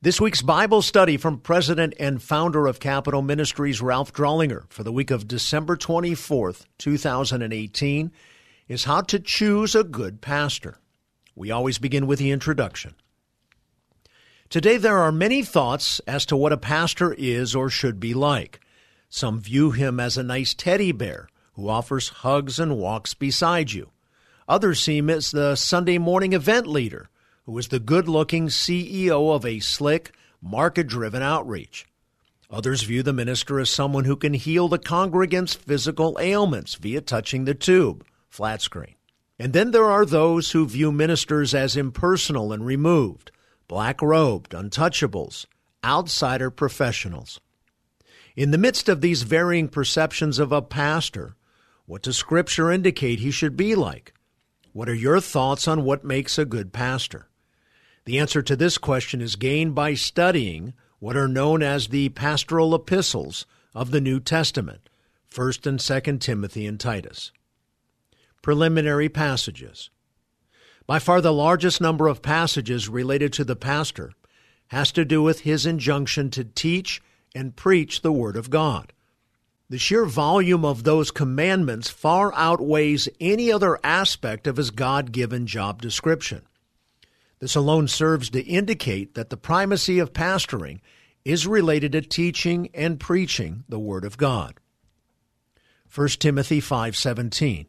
This week's Bible study from President and founder of Capitol Ministries, Ralph Drollinger, for the week of December 24th, 2018, is how to choose a good pastor. We always begin with the introduction. Today, there are many thoughts as to what a pastor is or should be like. Some view him as a nice teddy bear who offers hugs and walks beside you. Others see him as the Sunday morning event leader who is the good looking CEO of a slick, market driven outreach. Others view the minister as someone who can heal the congregant's physical ailments via touching the tube, flat screen. And then there are those who view ministers as impersonal and removed, black robed, untouchables, outsider professionals. In the midst of these varying perceptions of a pastor, what does Scripture indicate he should be like? What are your thoughts on what makes a good pastor? The answer to this question is gained by studying what are known as the pastoral epistles of the New Testament, 1st and 2nd Timothy and Titus. Preliminary passages. By far the largest number of passages related to the pastor has to do with his injunction to teach and preach the Word of God. The sheer volume of those commandments far outweighs any other aspect of his God given job description. This alone serves to indicate that the primacy of pastoring is related to teaching and preaching the word of God. 1 Timothy 5:17.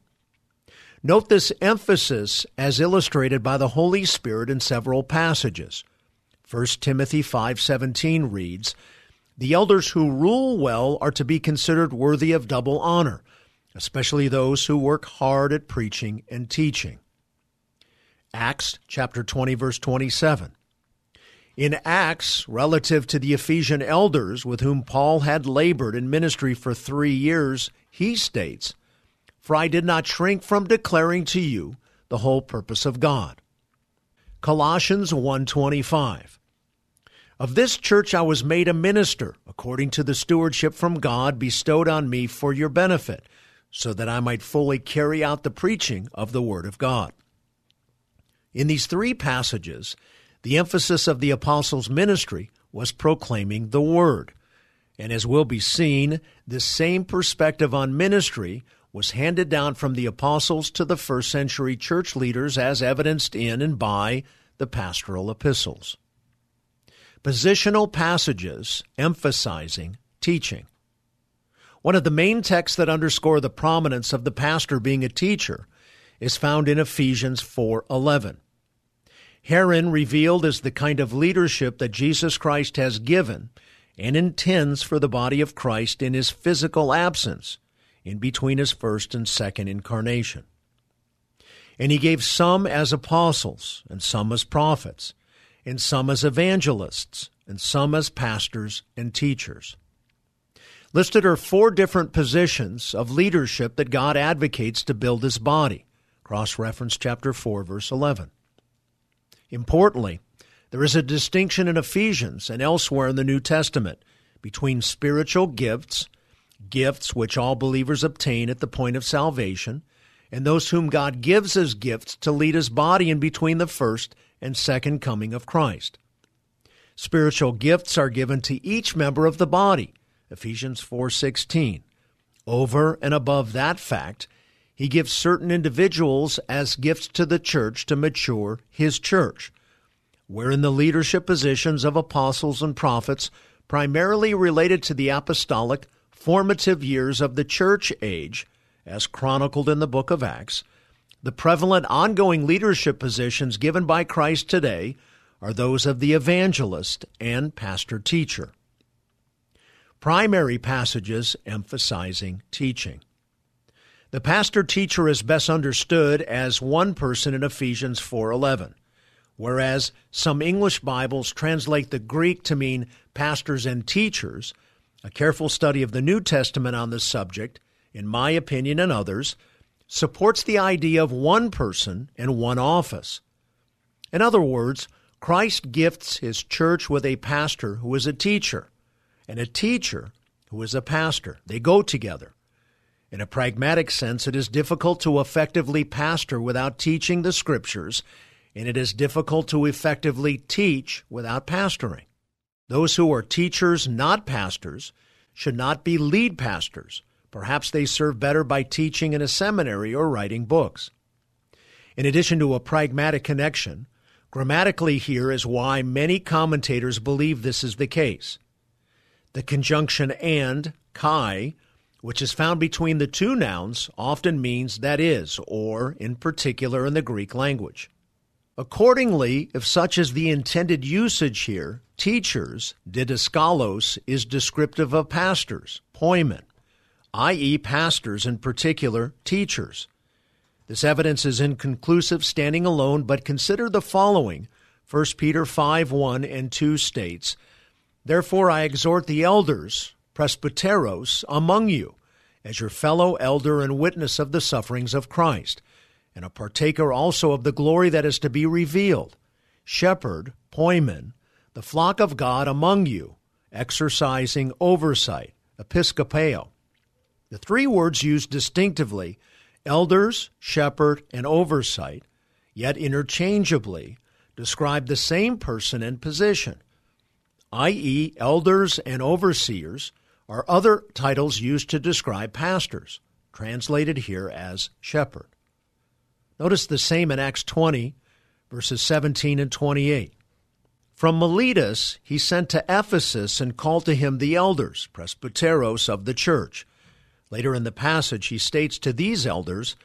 Note this emphasis as illustrated by the Holy Spirit in several passages. 1 Timothy 5:17 reads, "The elders who rule well are to be considered worthy of double honor, especially those who work hard at preaching and teaching." Acts chapter 20 verse 27. In Acts, relative to the Ephesian elders with whom Paul had labored in ministry for 3 years, he states, "For I did not shrink from declaring to you the whole purpose of God." Colossians 1:25. Of this church I was made a minister according to the stewardship from God bestowed on me for your benefit, so that I might fully carry out the preaching of the word of God. In these three passages, the emphasis of the apostles' ministry was proclaiming the word. And as will be seen, this same perspective on ministry was handed down from the apostles to the first century church leaders as evidenced in and by the pastoral epistles. Positional passages emphasizing teaching. One of the main texts that underscore the prominence of the pastor being a teacher is found in Ephesians 4:11. Herein revealed is the kind of leadership that Jesus Christ has given and intends for the body of Christ in his physical absence in between his first and second incarnation. And he gave some as apostles, and some as prophets, and some as evangelists, and some as pastors and teachers. Listed are four different positions of leadership that God advocates to build his body. Cross reference chapter 4, verse 11. Importantly, there is a distinction in Ephesians and elsewhere in the New Testament between spiritual gifts, gifts which all believers obtain at the point of salvation, and those whom God gives as gifts to lead his body in between the first and second coming of Christ. Spiritual gifts are given to each member of the body, Ephesians 4:16. Over and above that fact, he gives certain individuals as gifts to the church to mature his church. We're in the leadership positions of apostles and prophets, primarily related to the apostolic formative years of the church age, as chronicled in the book of Acts. The prevalent ongoing leadership positions given by Christ today are those of the evangelist and pastor teacher. Primary passages emphasizing teaching. The pastor teacher is best understood as one person in Ephesians 4:11, whereas some English Bibles translate the Greek to mean pastors and teachers. A careful study of the New Testament on this subject, in my opinion and others, supports the idea of one person and one office. In other words, Christ gifts his church with a pastor who is a teacher and a teacher who is a pastor. They go together. In a pragmatic sense, it is difficult to effectively pastor without teaching the scriptures, and it is difficult to effectively teach without pastoring. Those who are teachers, not pastors, should not be lead pastors. Perhaps they serve better by teaching in a seminary or writing books. In addition to a pragmatic connection, grammatically here is why many commentators believe this is the case. The conjunction and, kai, which is found between the two nouns, often means that is, or in particular in the Greek language. Accordingly, if such is the intended usage here, teachers, didaskalos, is descriptive of pastors, poimen, i.e., pastors, in particular, teachers. This evidence is inconclusive standing alone, but consider the following 1 Peter 5 1 and 2 states, Therefore I exhort the elders, presbyteros, among you, as your fellow elder and witness of the sufferings of Christ and a partaker also of the glory that is to be revealed. Shepherd, poimen, the flock of God among you, exercising oversight, episkopeo. The three words used distinctively, elders, shepherd, and oversight, yet interchangeably, describe the same person and position, i.e., elders and overseers are other titles used to describe pastors, translated here as shepherd. Notice the same in Acts 20, verses 17 and 28. From Miletus he sent to Ephesus and called to him the elders, presbyteros of the church. Later in the passage, he states to these elders,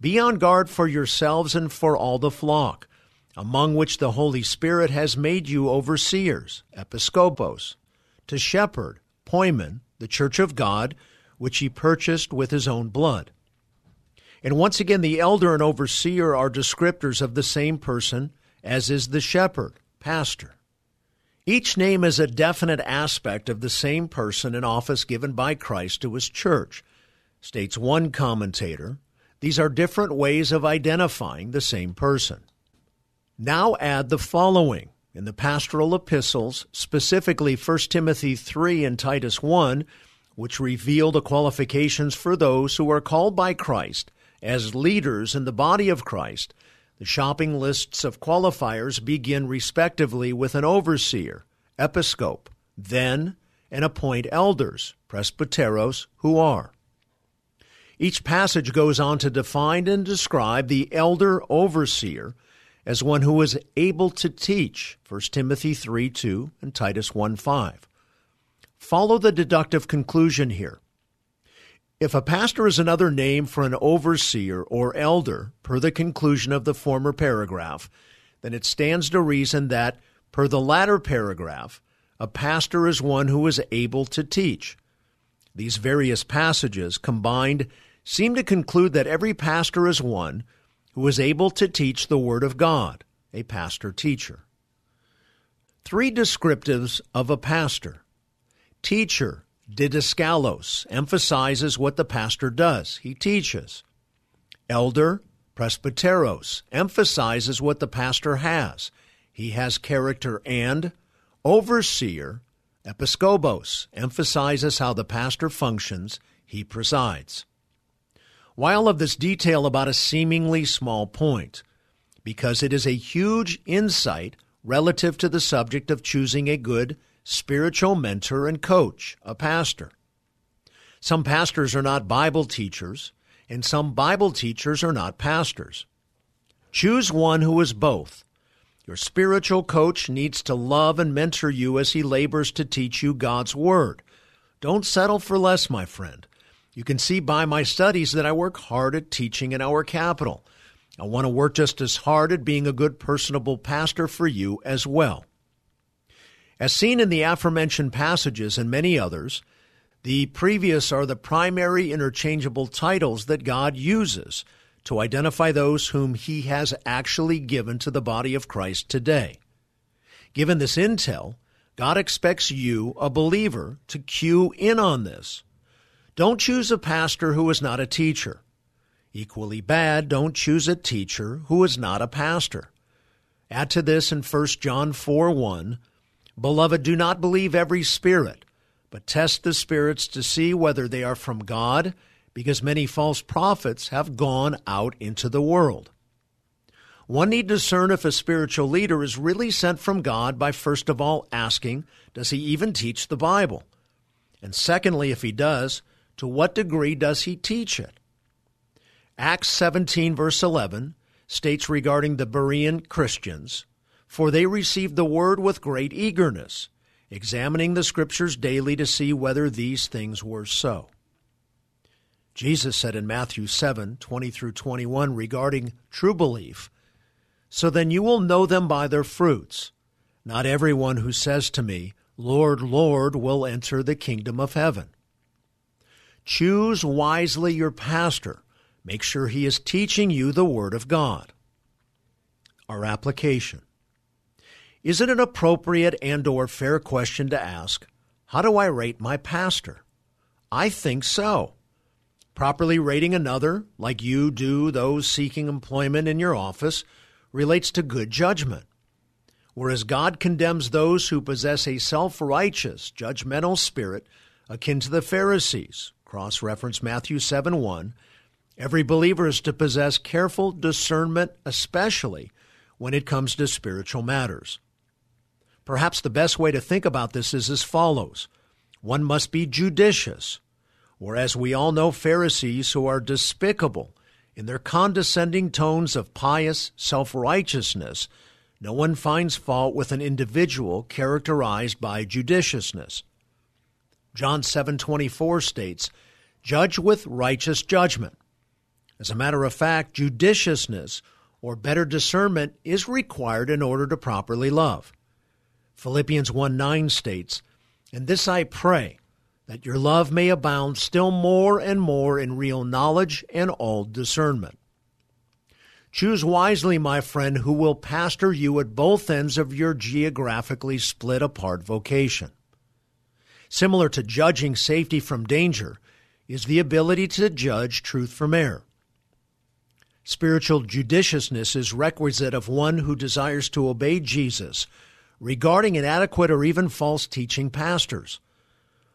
Be on guard for yourselves and for all the flock, among which the Holy Spirit has made you overseers, episkopos, to shepherd, poimen, the church of God, which he purchased with his own blood. And once again, the elder and overseer are descriptors of the same person as is the shepherd, pastor. Each name is a definite aspect of the same person and office given by Christ to his church. States one commentator, these are different ways of identifying the same person. Now add the following. In the pastoral epistles, specifically 1 Timothy 3 and Titus 1, which reveal the qualifications for those who are called by Christ as leaders in the body of Christ, the shopping lists of qualifiers begin respectively with an overseer, episcope, then and appoint elders, presbyteros, who are. Each passage goes on to define and describe the elder overseer as one who is able to teach, 1 Timothy 3 2 and Titus 1 5. Follow the deductive conclusion here. If a pastor is another name for an overseer or elder, per the conclusion of the former paragraph, then it stands to reason that, per the latter paragraph, a pastor is one who is able to teach. These various passages combined seem to conclude that every pastor is one who is able to teach the Word of God, a pastor teacher. Three descriptives of a pastor teacher, Didaskalos emphasizes what the pastor does. He teaches. Elder, presbyteros, emphasizes what the pastor has. He has character and overseer, episkopos, emphasizes how the pastor functions. He presides. Why all of this detail about a seemingly small point? Because it is a huge insight relative to the subject of choosing a good spiritual mentor and coach, a pastor. Some pastors are not Bible teachers, and some Bible teachers are not pastors. Choose one who is both. Your spiritual coach needs to love and mentor you as he labors to teach you God's Word. Don't settle for less, my friend. You can see by my studies that I work hard at teaching in our capital. I want to work just as hard at being a good, personable pastor for you as well. As seen in the aforementioned passages and many others, the previous are the primary interchangeable titles that God uses to identify those whom He has actually given to the body of Christ today. Given this intel, God expects you, a believer, to cue in on this. Don't choose a pastor who is not a teacher. Equally bad, don't choose a teacher who is not a pastor. Add to this in 1 John 4 1 Beloved, do not believe every spirit, but test the spirits to see whether they are from God, because many false prophets have gone out into the world. One need discern if a spiritual leader is really sent from God by first of all asking, does he even teach the Bible? And secondly, if he does, to what degree does he teach it? Acts 17, verse 11, states regarding the Berean Christians, For they received the word with great eagerness, examining the Scriptures daily to see whether these things were so. Jesus said in Matthew 7, 20 through 21 regarding true belief, So then you will know them by their fruits. Not everyone who says to me, Lord, Lord, will enter the kingdom of heaven. Choose wisely your pastor. Make sure he is teaching you the Word of God. Our application. Is it an appropriate and or fair question to ask, how do I rate my pastor? I think so. Properly rating another, like you do those seeking employment in your office, relates to good judgment. Whereas God condemns those who possess a self righteous, judgmental spirit akin to the Pharisees, cross reference Matthew 7 1, every believer is to possess careful discernment, especially when it comes to spiritual matters. Perhaps the best way to think about this is as follows one must be judicious, whereas we all know Pharisees who are despicable in their condescending tones of pious self righteousness no one finds fault with an individual characterized by judiciousness. John 7:24 states, "Judge with righteous judgment." As a matter of fact, judiciousness or better discernment is required in order to properly love. Philippians 1:9 states, "And this I pray, that your love may abound still more and more in real knowledge and all discernment." Choose wisely, my friend, who will pastor you at both ends of your geographically split apart vocation. Similar to judging safety from danger is the ability to judge truth from error. Spiritual judiciousness is requisite of one who desires to obey Jesus regarding inadequate or even false teaching pastors.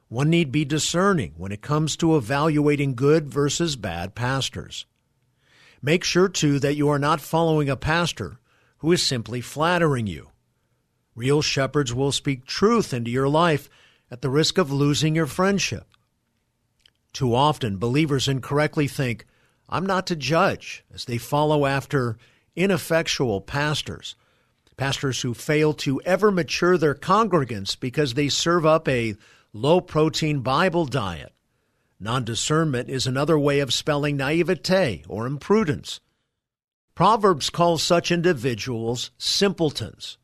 One need be discerning when it comes to evaluating good versus bad pastors. Make sure, too, that you are not following a pastor who is simply flattering you. Real shepherds will speak truth into your life at the risk of losing your friendship. Too often, believers incorrectly think, I'm not to judge, as they follow after ineffectual pastors, pastors who fail to ever mature their congregants because they serve up a low protein Bible diet Non discernment is another way of spelling naivete or imprudence. Proverbs calls such individuals simpletons.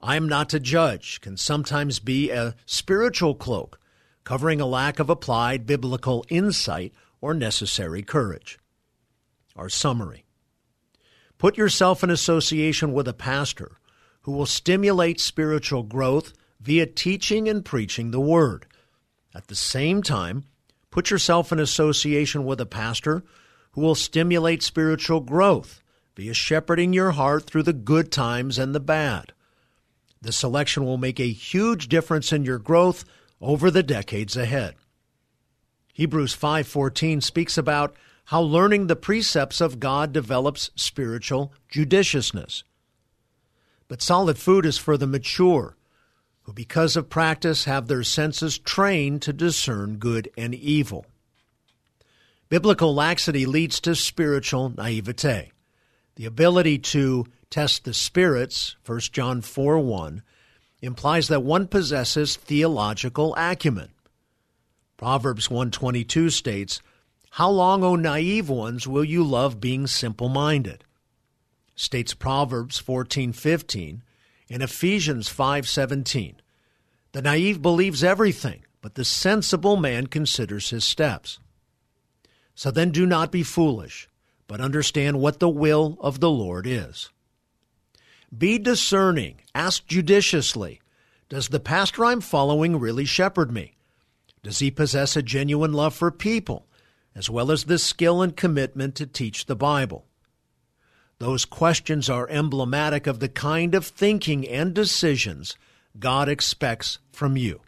I am not to judge can sometimes be a spiritual cloak, covering a lack of applied biblical insight or necessary courage. Our summary Put yourself in association with a pastor who will stimulate spiritual growth via teaching and preaching the Word. At the same time, Put yourself in association with a pastor who will stimulate spiritual growth via shepherding your heart through the good times and the bad. This selection will make a huge difference in your growth over the decades ahead. Hebrews 5:14 speaks about how learning the precepts of God develops spiritual judiciousness. But solid food is for the mature, who because of practice have their senses trained to discern good and evil. Biblical laxity leads to spiritual naivete. The ability to test the spirits, 1 John 4 1, implies that one possesses theological acumen. Proverbs 122 states, How long, O naive ones, will you love being simple minded? States Proverbs 14:15, and Ephesians 5:17. The naive believes everything, but the sensible man considers his steps. So then do not be foolish, but understand what the will of the Lord is. Be discerning, ask judiciously, does the pastor I'm following really shepherd me? Does he possess a genuine love for people, as well as the skill and commitment to teach the Bible? Those questions are emblematic of the kind of thinking and decisions God expects from you.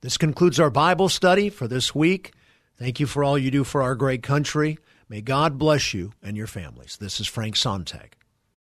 This concludes our Bible study for this week. Thank you for all you do for our great country. May God bless you and your families. This is Frank Sontag.